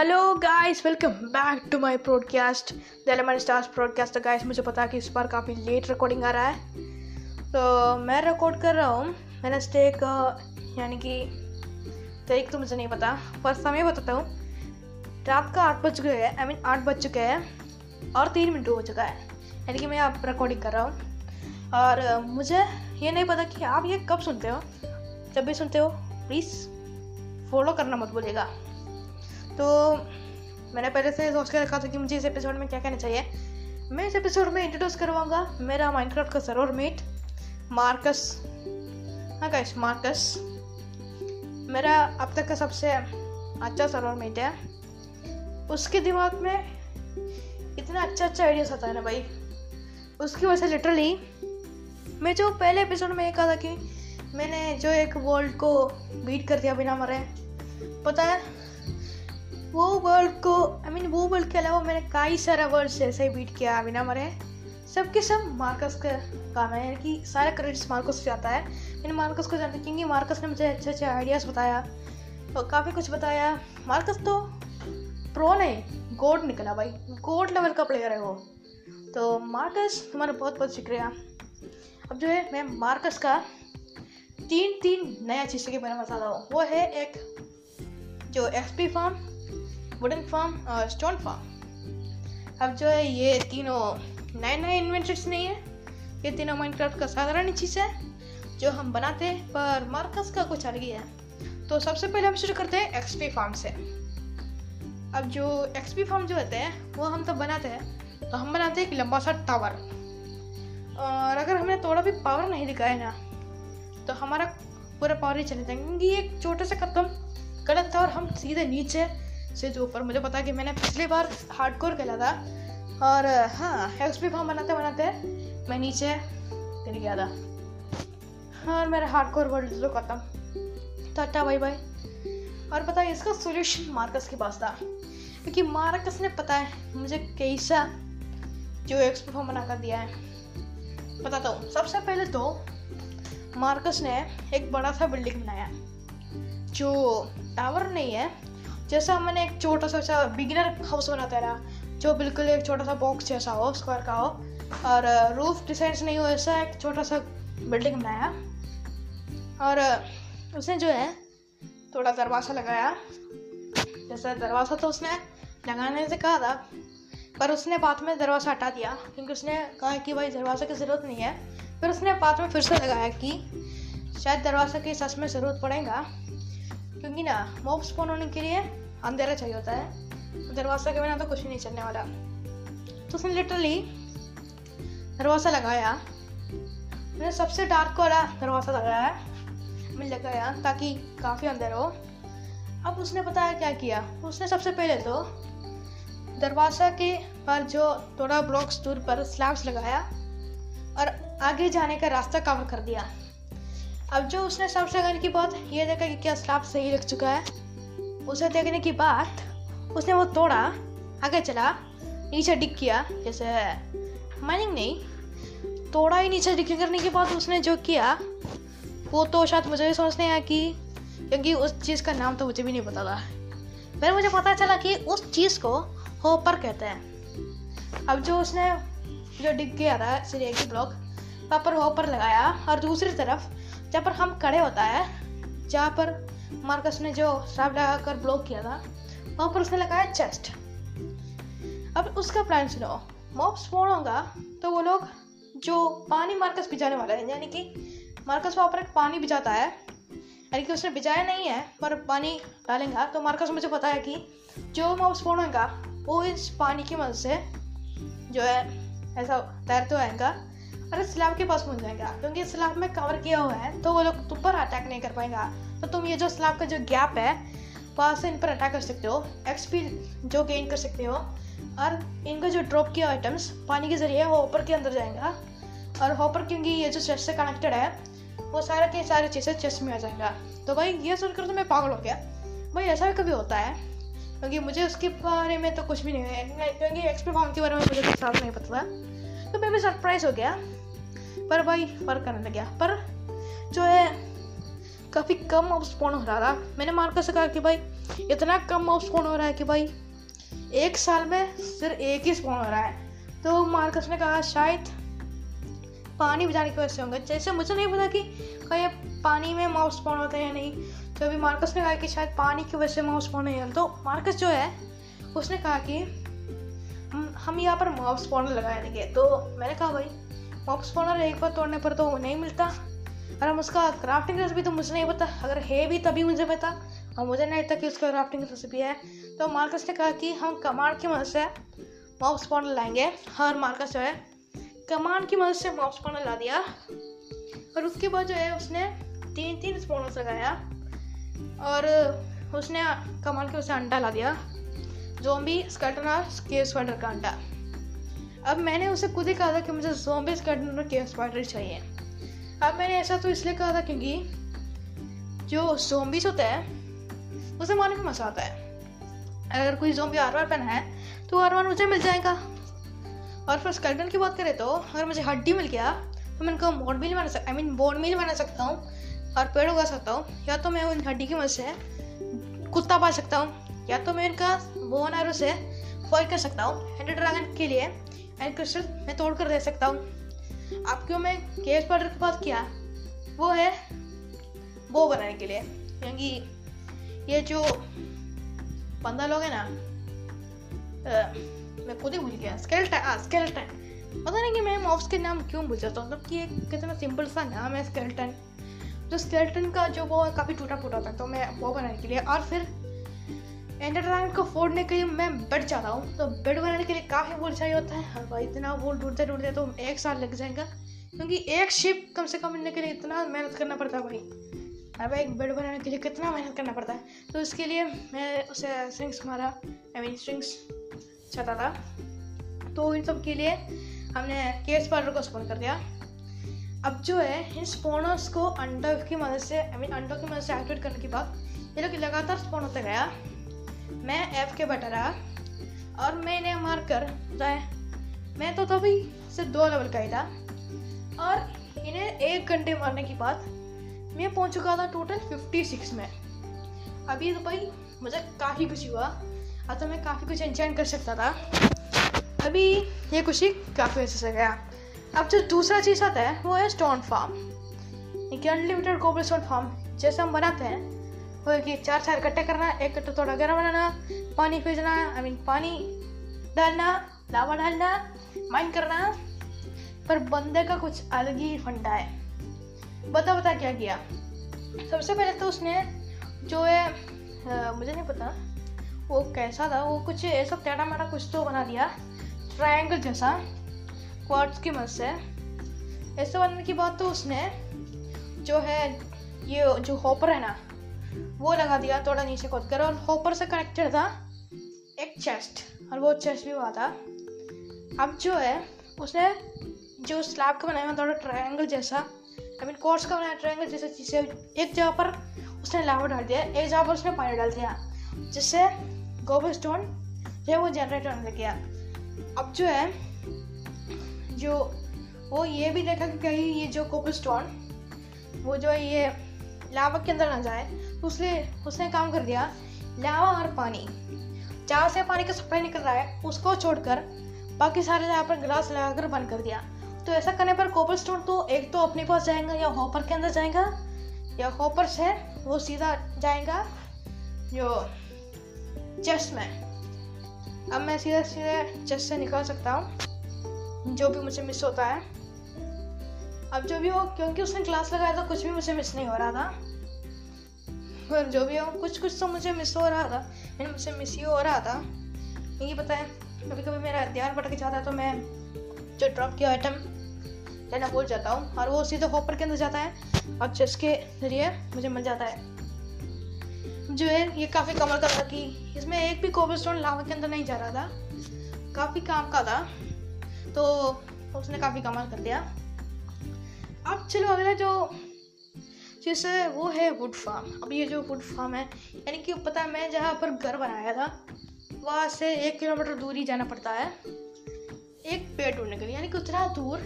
Hello guys welcome back to my podcast the Elemon stars podcast तो guys मुझे पता है कि इस बार काफ़ी लेट रिकॉर्डिंग आ रहा है। तो मैं रिकॉर्ड कर रहा हूँ। मैंने स्टेक यानी कि तारीख तो मुझे नहीं पता, पर समय बताता हूँ। रात का आठ बज चुके हैं। आई मीन आठ बज चुके हैं और तीन मिनट हो चुका है। यानी कि मैं आप रिकॉर्डिंग कर रहा हूँ। और मुझे ये नहीं पता कि आप ये कब सुनते हो। जब भी सुनते हो प्लीज़ फॉलो करना मत भूलिएगा। तो मैंने पहले से सोच के रखा था कि मुझे इस एपिसोड में क्या कहना चाहिए। मैं इस एपिसोड में इंट्रोड्यूस करवाऊँगा मेरा माइनक्राफ्ट का सर्वर मेट मार्कस हाँ गाइस मार्कस मेरा अब तक का सबसे अच्छा सर्वर मेट है। उसके दिमाग में इतना अच्छा अच्छा आइडियाज़ आता है ना भाई। उसकी वजह से लिटरली मैं जो पहले एपिसोड में ये कहा था कि मैंने जो एक वर्ल्ड को बीट कर दिया बिना मरे, पता है? वो वर्ल्ड को आई मीन वो वर्ल्ड के अलावा मैंने कई सारा वर्ल्ड ऐसे ही बीट किया बिना मरे। सबके सब मार्कस का काम है यानी कि सारा क्रेडिट्स मार्कस से आता है। मैंने मार्कस को जानती क्योंकि मार्कस ने मुझे अच्छे अच्छे आइडियाज़ बताया। और काफ़ी कुछ बताया। मार्कस तो प्रो नहीं गोड निकला भाई। गोड लेवल का प्लेयर है वो। तो मार्कस, तुम्हारा बहुत बहुत शुक्रिया। अब जो है, मैं मार्कस का तीन तीन नया चीज़ के बारे में बता रहा हूँ। वो है एक जो एक्सपी फार्म वुडन फार्म और स्टोन फार्म अब जो है ये तीनों नए नए इन्वेंटर्स नहीं है। ये तीनों माइनक्राफ्ट का साधारण चीज़ है, जो हम बनाते हैं, पर मार्कस का कुछ अलग ही है। तो सबसे पहले हम शुरू करते हैं एक्सपी फार्म से। अब जो एक्सपी फार्म जो होते हैं, वो हम तब बनाते हैं। तो हम बनाते हैं एक लंबा सा टावर और अगर हमने थोड़ा भी पावर नहीं दिखाया ना तो हमारा पूरा पावर ही चले जाएँगे। क्योंकि एक छोटा सा कदम गलत था और हम सीधे नीचे से जो ऊपर, मुझे पता कि मैंने पिछली बार हार्ड कोर खेला था। और हाँ एक्सपी फार्म बनाते बनाते, मैं नीचे गिर गया था। और मेरा हार्ड कोर वर्ल्ड तो खत्म। टाटा बाय बाय और पता है, इसका सोल्यूशन मार्कस के पास था। क्योंकि मार्कस ने, पता है, मुझे कैसा जो एक्सपी फॉर्म बना कर दिया है। पता तो सबसे पहले तो मार्कस ने एक बड़ा सा बिल्डिंग बनाया, जो टावर नहीं है जैसा मैंने एक छोटा सा सा बिगिनर हाउस बनाता है ना, जो बिल्कुल एक छोटा सा बॉक्स जैसा हो स्क्वायर का हो, और रूफ डिज़ाइन नहीं हो, ऐसा एक छोटा सा बिल्डिंग बनाया, और उसने जो है, थोड़ा दरवाज़ा लगाया, जैसा दरवाज़ा तो उसने लगाने से कहा था, पर उसने बाद में दरवाज़ा हटा दिया, क्योंकि उसने कहा कि भाई दरवाज़ा की ज़रूरत नहीं है फिर उसने बाद में फिर से लगाया कि शायद दरवाज़ा की सच में ज़रूरत पड़ेगा क्योंकि ना मॉब स्पॉन होने के लिए अंधेरा चाहिए होता है। दरवाज़ा के बिना तो कुछ नहीं चलने वाला। तो उसने लिटरली दरवाज़ा लगाया। मैंने सबसे डार्क वाला दरवाज़ा लगाया मैं लगाया ताकि काफ़ी अंदर हो। अब उसने बताया क्या किया? उसने सबसे पहले तो दरवाज़ा के पर जो थोड़ा ब्लॉक्स दूर पर स्लैब्स लगाया और आगे जाने का रास्ता कवर कर दिया। अब जो उसने सबसे लगाने के बाद ये देखा कि क्या स्लैब सही लग चुका है। उसे देखने के बाद उसने वो तोड़ा, आगे चला, नीचे डिग किया, जैसे माइनिंग नहीं, तोड़ा ही नीचे डिग करने के बाद उसने जो किया, वो तो शायद मुझे भी सोचने आया कि, क्योंकि उस चीज़ का नाम तो मुझे भी नहीं पता था। फिर मुझे पता चला कि उस चीज़ को होपर कहते हैं। अब जो उसने जो डिग गया था, सिरे की ब्लॉक वहाँ पर होपर लगाया, और दूसरी तरफ़ जहाँ पर हम खड़े होता है, जहाँ पर मार्कस ने जो स्लैब लगा कर ब्लॉक किया था, वहाँ पर उसने लगाया चेस्ट अब उसका प्लान सुनो। मॉब स्पॉन होगा तो वो लोग जो पानी मार्कस भिजाने वाला है, यानी कि मार्कस वहाँ पर पानी भिजाता है, यानी कि उसने भिजाया नहीं है, पर पानी डालेगा तो मार्कस मुझे पता है कि जो मॉब स्पॉन होगा, वो इस पानी की मदद से जो है, ऐसा तैरते आएगा। इस स्लैब के पास पहुँच जाएगा। क्योंकि स्लैब में कवर किया हुआ है तो वो लोग तुम पर अटैक नहीं कर पाएगा। तो तुम ये जो स्लैब का जो गैप है, वहाँ से इन पर अटैक कर सकते हो। एक्सपी जो गेन कर सकते हो। और इनका जो ड्रॉप किया आइटम्स पानी के ज़रिए हॉपर के अंदर जाएगा। और हॉपर क्योंकि ये जो चेस्ट से कनेक्टेड है, वो सारे के सारे चीज़ें चेस्ट में आ जाएगा। तो भाई, ये सुनकर तो मैं पागल हो गया। भाई, ऐसा भी कभी होता है? क्योंकि मुझे उसके बारे में तो कुछ भी नहीं है। क्योंकि एक्सपी फॉर्म के बारे में मुझे कुछ साफ़ नहीं पता था। तो मैं भी सरप्राइज़ हो गया। पर भाई फ़र्क करने लग गया। पर जो है, काफ़ी कम अब स्पॉन हो रहा था। मैंने मार्कर से कहा कि भाई, इतना कम माउस स्पॉन हो रहा है कि भाई, एक साल में सिर्फ़ एक ही स्पॉन हो रहा है। तो मार्कस ने कहा, शायद पानी बचाने की वजह से होंगे। जैसे मुझे नहीं पता कि कहीं पानी में माउस स्पॉन होते हैं या नहीं। तो अभी मार्कस ने कहा कि शायद पानी की वजह से माउस स्पॉन नहीं होता। तो मार्कस जो है, उसने कहा कि हम हम यहाँ पर माउस स्पॉनर लगाए देंगे तो मैंने कहा, भाई माउस स्पॉनर एक बार तोड़ने पर तो नहीं मिलता। और हम उसका क्राफ्टिंग रेसिपी तो मुझे नहीं पता। अगर है भी तभी मुझे पता। और मुझे नहीं पता कि उसका क्राफ्टिंग रेसिपी है। तो मार्कस ने कहा कि हम कमांड की मदद से माउस स्पॉनर लाएँगे। और मार्कस जो है, कमांड की मदद से माउस स्पॉनर ला दिया। और उसके बाद जो है, उसने तीन तीन स्पॉनर्स लगाया। और उसने कमांड के वजह से अंडा ला दिया। जोम्बी स्कर्टन और केव स्वेटर का अंडा। अब मैंने उसे खुद ही कहा था कि मुझे जोम्बी स्कर्टन और केव स्पाइडर चाहिए। अब मैंने ऐसा तो इसलिए कहा था क्योंकि जो जोम्बीज होता है, उसे मारने में मज़ा आता है। अगर कोई जोम्बी आर बार पहना है तो आर बार मुझे मिल जाएगा। और फिर स्कर्टन की बात करें तो अगर मुझे हड्डी मिल गया तो मैं इनको मोड मिल बना सकता आई मीन बोन मिल बना सकता हूँ, और पेड़ उगा सकता हूँ। या तो मैं उन हड्डी की मदद से कुत्ता पा सकता हूँ, या तो मैं इनका बोन आरो से फॉल कर सकता हूँ। एंड ड्रैगन के लिए एंड क्रिस्टल मैं तोड़ कर दे सकता हूँ। अब क्यों मैं केस पाउडर की बात किया? वो है वो बनाने के लिए। क्योंकि ये जो पंद्रह लोग हैं ना आ, मैं खुद ही भूल गया। स्केल्टन हाँ स्केल्टन पता नहीं कि मैं माउस के नाम क्यों भूल जाता हूँ। मतलब कि एक कितना सिंपल सा नाम है स्केल्टन जो स्केल्टन का जो वो काफ़ी टूटा फूटा था तो मैं वो बनाने के लिए। और फिर ड्रैगन को फोड़ने के लिए मैं बेड चाहता हूँ। तो बेड बनाने के लिए काफ़ी वोल चाहिए होता है। और भाई इतना वोल ढूंढते ढूंढते तो एक साल लग जाएगा। क्योंकि एक शिप कम से कम मिलने के लिए इतना मेहनत करना पड़ता है भाई। अब एक बेड बनाने के लिए कितना मेहनत करना पड़ता है। तो इसके लिए मैं उसे स्ट्रिंग्स मारा। आई मीन स्ट्रिंग्स चाहता था। तो इन सब के लिए हमने केस पाउडर को स्पॉन कर दिया। अब जो है इन स्पोनर्स को अंडा की मदद से आई मीन अंडों की मदद से एक्टिवेट करने के बाद ये लोग लगातार स्पॉन होते गया। मैं एफ़ के बटा रहा और मैं इन्हें मार कर, जाए। मैं तो तभी सिर्फ़ दो लेवल का ही था। और इन्हें एक घंटे मारने के बाद मैं पहुँच चुका था टोटल फिफ्टी सिक्स में। अभी तो भाई मुझे काफ़ी खुशी हुआ। अब तो मैं काफ़ी कुछ एंजॉय कर सकता था। अभी ये खुशी काफ़ी अच्छे से गया। अब जो दूसरा चीज़ आता है, वो है stone farm unlimited cobblestone farm जैसे हम बनाते हैं वो कि चार चार इकट्ठे करना एक कट्टा थोड़ा गर्म बनाना पानी भेजना आई मीन पानी डालना लावा डालना माइन करना पर बंदे का कुछ अलग ही फंडा है। बता बता क्या किया? सबसे पहले तो उसने जो है आ, मुझे नहीं पता वो कैसा था वो कुछ ऐसा टेढ़ा मेढ़ा कुछ तो बना दिया ट्रायंगल जैसा क्वार्ट्स की मदद से। ऐसे बनने की बात तो उसने जो है ये जो हॉपर है ना वो लगा दिया थोड़ा नीचे खोद कर। और हॉपर से कनेक्टेड था एक चेस्ट और वो चेस्ट भी हुआ था। अब जो है, उसने जो स्लैब का बनाया थोड़ा ट्रायंगल जैसा आई मीन कोर्स का बनाया ट्रायंगल जैसा चीज़ें एक जगह पर उसने लावा डाल दिया, एक जगह पर उसने पानी डाल दिया, जिससे गोबर स्टोन जो है वो जनरेट होने लग गया। अब जो है, जो वो ये भी देखा कि कहीं ये जो कोपर स्टोन वो जो है ये लावा के अंदर ना जाए उसने उसने काम कर दिया, लावा और पानी। जहाँ से पानी का सप्लाई निकल रहा है, उसको छोड़कर बाकी सारे जगह पर ग्लास लगाकर बंद कर दिया। तो ऐसा करने पर कोपर स्टोन तो एक तो अपने पास जाएगा या हॉपर के अंदर जाएगा, या हॉपर से वो सीधा जाएगा जो चेस्ट में। अब मैं सीधे सीधे चेस्ट से निकाल सकता हूँ, जो भी मुझे मिस होता है। अब जो भी हो, क्योंकि उसने क्लास लगाया था, कुछ भी मुझे मिस नहीं हो रहा था। पर जो भी हो, कुछ कुछ तो मुझे मिस हो रहा था। मैंने मुझसे मिस ही हो रहा था। ये पता है कभी कभी मेरा ध्यान भटक जाता है तो मैं जो ड्रॉप किया आइटम लेना भूल जाता हूँ। और वो सीधे हॉपर के अंदर जाता है। और चेस के ज़रिए मुझे मिल जाता है। जो है, ये काफ़ी कमर का था कि इसमें एक भी कोबल स्टोन लावा के अंदर नहीं जा रहा था। काफ़ी काम का था। तो उसने काफ़ी कमाल कर दिया। अब चलो अगला जो है वो है वुड फार्म अब ये जो वुड फार्म है, यानी कि पता है, मैं जहाँ पर घर बनाया था, वहाँ से एक किलोमीटर दूर ही जाना पड़ता है। एक पेड़ ढूँढने के लिए, यानी कि उतना दूर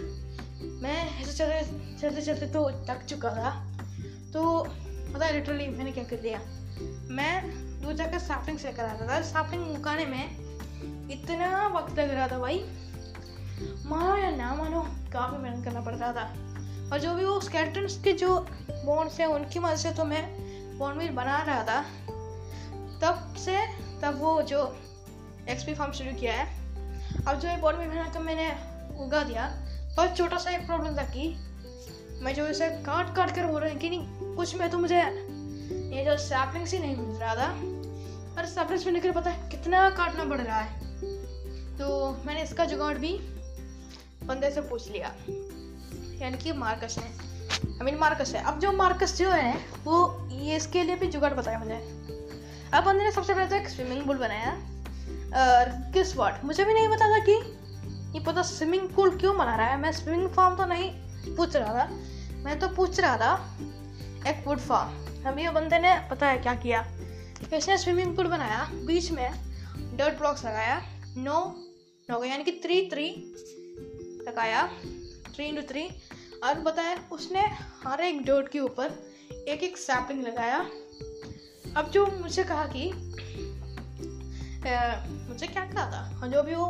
मैं ऐसे चलते चलते चलते तो थक चुका था। तो पता है लिटरली मैंने क्या कर दिया? मैं दूर जाकर साफिंग से कराता था। साफिंग मुकाने में इतना वक्त लग रहा था भाई। मानो या ना मानो, काफ़ी मेहनत करना पड़ रहा था। और जो भी वो स्केल्टन्स के जो बोन्स हैं उनकी मदद से तो मैं बोन बना रहा था। तब से, तब वो जो एक्सपी फार्म शुरू किया है। अब जो ये बोन बनाकर मैंने उगा दिया बस छोटा सा एक प्रॉब्लम था कि मैं जो इसे काट काट कर बोल रहा हूँ कि नहीं कुछ में तो मुझे ये जो सैपलिंग ही नहीं मिल रहा था। और सैपलिंग्स मिलने के पता है कितना काटना पड़ रहा है। तो मैंने इसका जुगाड़ भी बंदे से पूछ लिया, यानी कि मार्कस ने। आई मीन मार्कस है। अब जो मार्कस जो है, वो ये इसके लिए भी जुगाड़ बताया मुझे। अब बंदे ने सबसे पहले तो एक स्विमिंग पूल बनाया। और किस वर्ड मुझे भी नहीं पता था कि ये पता स्विमिंग पूल क्यों बना रहा है। मैं स्विमिंग फार्म तो नहीं पूछ रहा था। मैं तो पूछ रहा था एक वुड फार्म अभी ये बंदे ने पता है क्या किया? इसने स्विमिंग पूल बनाया। बीच में डर्ट ब्लॉक्स लगाया। नो नो यानी कि थ्री थ्री लगाया। थ्री इंटू थ्री और बताया उसने हर एक डोट के ऊपर एक एक सैपलिंग लगाया। अब जो मुझे कहा कि आ, मुझे क्या कहा था? और जो भी वो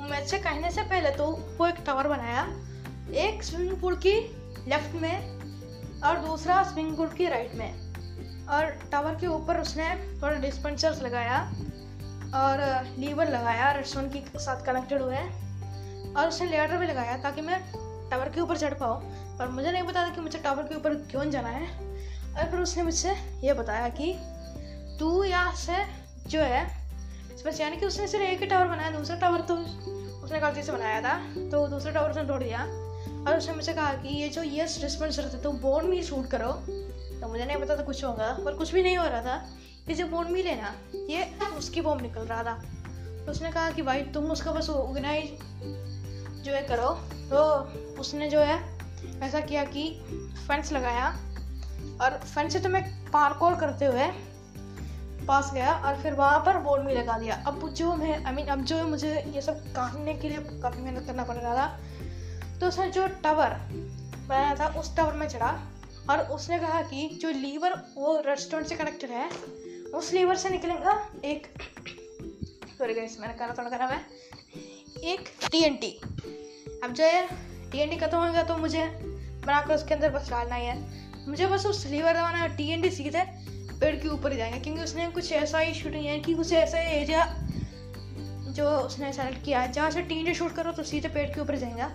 मुझसे कहने से पहले तो वो एक टावर बनाया। एक स्विमिंग पूल की लेफ़्ट में और दूसरा स्विमिंग पूल की राइट में। और टावर के ऊपर उसने थोड़ा डिस्पेंसर्स लगाया और लीवर लगाया। रेस्टोरेंट के साथ कनेक्टेड हुए। और उसने लेटर भी लगाया ताकि मैं टावर के ऊपर चढ़ पाओ, पर मुझे नहीं पता था कि मुझे टावर के ऊपर क्यों जाना है। और फिर उसने मुझसे ये बताया कि तू या से जो है बस यानी कि उसने सिर्फ़ एक ही टावर बनाया, दूसरा टावर तो उसने गलती से बनाया था तो दूसरा टावर उसने तोड़ दिया और उसने मुझसे कहा कि ये जो यस रिस्पॉन्सर थे तो बोर्ड में शूट करो। तो मुझे नहीं पता था कुछ होगा, पर कुछ भी नहीं हो रहा था। कि जो बोर्ड में लेना ये उसकी बॉम्ब निकल रहा था। तो उसने कहा कि भाई तुम उसका बस ऑर्गेनाइज जो है करो। तो उसने जो है ऐसा किया कि फेंस लगाया और फेंस से तो मैं पार्कोल करते हुए पास गया और फिर वहाँ पर बोर्ड में लगा दिया। अब जो मैं आई मीन अब जो मुझे ये सब काटने के लिए काफ़ी मेहनत करना पड़ रहा था तो उसने जो टावर बनाया था, उस टावर में चढ़ा और उसने कहा कि जो लीवर वो रेस्टोरेंट से कनेक्टेड है, उस लीवर से निकलेगा एक सॉरी गाइस मैंने कहा थोड़ा खराब है। एक टीएनटी अब जो है टीएनटी खत्म होगा तो मुझे बनाकर उसके अंदर बस डालना ही है। मुझे बस उस लीवर दबाना है टीएनटी सीधे पेड़ के ऊपर ही जाएँगे, क्योंकि उसने कुछ ऐसा ही शूटिंग है कि कुछ ऐसा एरिया जो उसने सेलेक्ट किया है। जहाँ से टी एन डी शूट करो तो सीधे पेड़ के ऊपर जाएगा।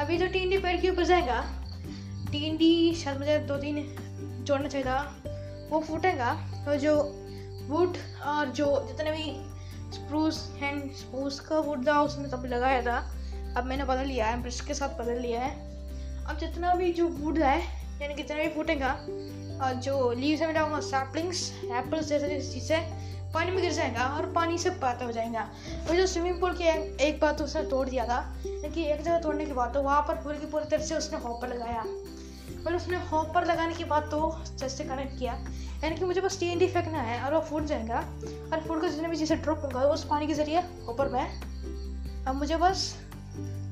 अभी जो टी एन डी पेड़ के ऊपर जाएगा टी एन डी शायद मुझे दो तीन जोड़ना चाहिए था, वो फूटेगा, और जो वुड और जो जितने भी स्प्रूस हैंड स्प्रूस का वुड था उसने तब लगाया था। अब मैंने बदल लिया है ब्रश के साथ बदल लिया है। अब जितना भी जो वुड है यानी कितना भी फूटेगा और जो लीव्स है मैं सैपलिंग्स एप्पल्स जैसे चीज़ें पानी में गिर जाएगा और पानी से पाता हो जाएगा। और जो स्विमिंग पूल की एक, एक बात तो उसने तोड़ दिया था लेकिन एक जगह तोड़ने के बाद तो वहाँ पर पूरी की पूरी तरह से उसने हॉपर लगाया। पर उसने हॉपर लगाने के बाद तो जैसे कनेक्ट किया। यानी कि मुझे बस टी एन डी फेंकना है और वो फूट जाएगा। और फूट कर जितने भी चीज़ें ड्रॉप होगा उस पानी के ज़रिए हॉपर में अब मुझे बस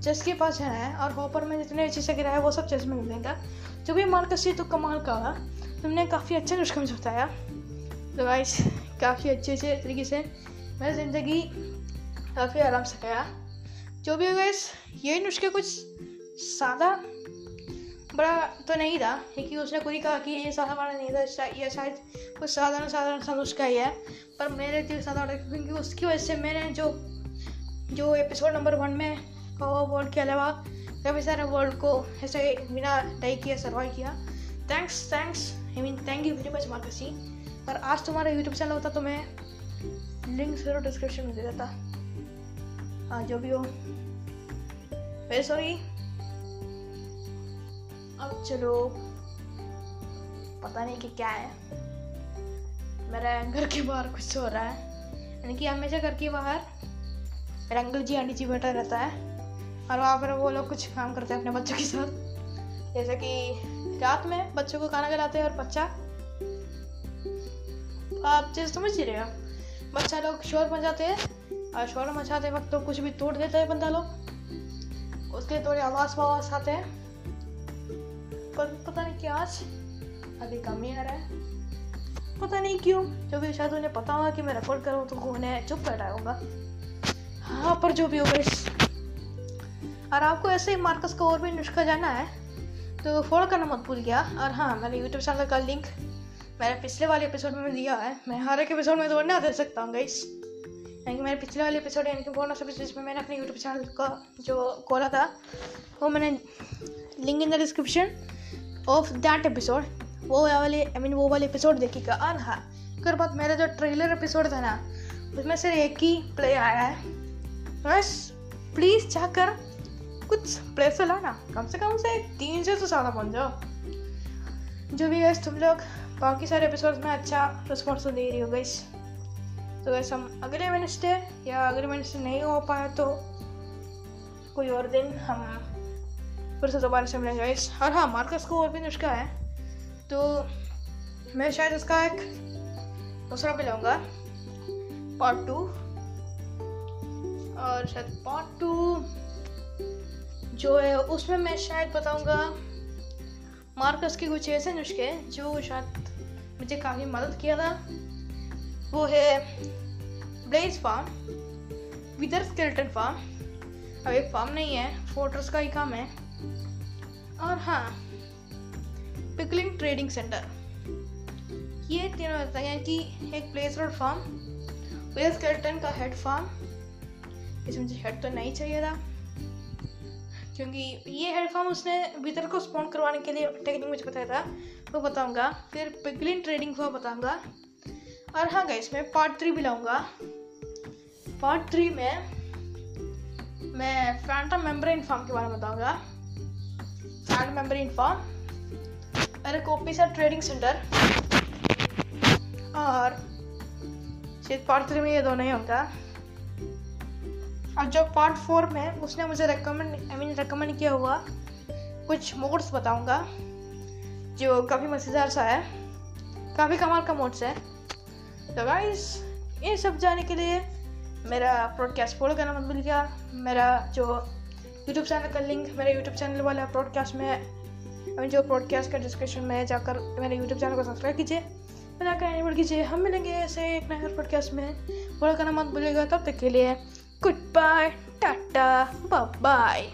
चेस के पास जाना है और हॉपर में जितने भी चीज़ें गिरा है वो सब चेस में मिलेगा। जो भी मार्कस तो कमाल का होगा तुमने काफ़ी अच्छा नुस्खा मुझे बताया तो गाइस काफ़ी अच्छे अच्छे तरीके से मैं ज़िंदगी काफ़ी आराम से गया। जो भी होगा इस ये नुस्खे कुछ सादा बड़ा तो नहीं था क्योंकि उसने खुद ही कहा कि ये सादा वाला नहीं था ये शायद कुछ साधारण साधारण सा नुस्खा ही है। पर मेरे दिल सादा वाला क्योंकि उसकी वजह से मैंने जो जो एपिसोड नंबर वन में कवा वर्ल्ड के अलावा काफ़ी सारे वर्ल्ड को ऐसे बिना डाई किया सर्वाइव किया। Thanks thanks I mean thank you very much मार्कसी। पर आज तुम्हारा यूट्यूब चैनल होता तो मैं लिंक ज़रूर डिस्क्रिप्शन में दे देता। हाँ जो भी हो। वेरी सॉरी अब चलो, पता नहीं कि क्या है। मेरा घर के बाहर कुछ हो रहा है। यानी कि हमेशा घर के बाहर मेरा अंकल जी, आंटी जी बैठा रहता है। और वहाँ पर वो लोग कुछ काम करते हैं अपने बच्चों के साथ। जैसे कि रात में बच्चों को खाना खिलाते हैं और बच्चा आप जैसे समझ ही रहे हो। बच्चा लोग शोर मचाते हैं और शोर मचाते वक्त तो कुछ भी तोड़ देता है बंदा लोग। उसके थोड़े आवाज़ वावाज आते हैं। पर पता नहीं क्या आज अभी कम ही आ रहा है। पता नहीं क्यों क्योंकि शायद उन्हें पता होगा कि मैं रिकॉर्ड करूँ तो उन्हें चुप बैठा होगा। हाँ पर जो भी हो गई और आपको ऐसे ही मार्कस का और भी नुस्खा जाना है तो फॉलो करना मत भूल गया। और हाँ मैंने यूट्यूब चैनल का लिंक मैंने पिछले वाले एपिसोड में दिया है। मैं हर एक एपिसोड में तो ना दे सकता हूँ गाइस यानी मेरे पिछले वाले एपिसोड यानी कि बोनस एपिसोड जिसमें मैंने अपने यूट्यूब चैनल का जो खोला था, वो मैंने link in the description of that episode वो वाले आई मीन वो वाले एपिसोड देखिएगा और हाँ एक बाद मेरा जो ट्रेलर एपिसोड था ना, उसमें सिर्फ़ एक ही प्ले आया है। बस प्लीज़ जाकर कुछ प्ले से लाना। कम से कम से तीन से तो ज़्यादा बन जाओ। जो भी है तुम लोग, बाकी सारे एपिसोड में अच्छा रिस्पॉन्स तो दे रही हो गई तो वैसे हम अगले वेनसडे या अगले वेनसडे नहीं हो पाया तो कोई और दिन हम फिर से दोबारा से मिलेंगे इस और हाँ मार्कस को और भी नुस्खा है तो मैं शायद उसका एक दूसरा भी लाऊँगा पार्ट टू और शायद पार्ट टू जो है, उसमें मैं शायद बताऊँगा मार्कस के कुछ ऐसे नुस्खे जो शायद मुझे काफ़ी मदद किया था। वो है blaze form whether skeleton form अब एक फार्म नहीं है फोटोस का ही काम है। और हाँ पिकलिंग ट्रेडिंग सेंटर ये तीनों रहता है कि एक place road form whether skeleton का हेड फार्म इसमें मुझे हेड तो नहीं चाहिए था, क्योंकि ये हेड फार्म उसने भीतर को स्पॉन करवाने के लिए टेक्निक मुझे बताया था, वो बताऊँगा, फिर पिकलिन ट्रेडिंग फार्म बताऊँगा, और हाँ गई इसमें पार्ट थ्री भी लाऊँगा. पार्ट थ्री में मैं फैंटम मेम्ब्रेन फार्म के बारे में बताऊँगा. फैंटम मेम्ब्रेन फार्म मेरे कॉपी सर ट्रेडिंग सेंटर और शायद पार्ट थ्री में ये दोनों ही होगा। और जो पार्ट फोर में उसने मुझे रेकमेंड आई मीन रेकमेंड किया हुआ, कुछ मोड्स बताऊँगा, जो काफ़ी मज़ेदार सा है, काफ़ी कमाल का मोड्स है। तो गाइस ये सब जाने के लिए मेरा प्रोडकास्ट फॉलो करना मत भूलिएगा। मेरा जो यूट्यूब चैनल का लिंक मेरे यूट्यूब चैनल वाला प्रॉडकास्ट में जो प्रॉडकास्ट का डिस्क्रिप्शन में जाकर मेरे यूट्यूब चैनल को सब्सक्राइब कीजिए। जाकर एनिमल कीजिए। हम मिलेंगे ऐसे एक नए प्रोडकास्ट में। फॉलो करना मत भूलिएगा। तब तक के लिए गुड बाय टाटा बाय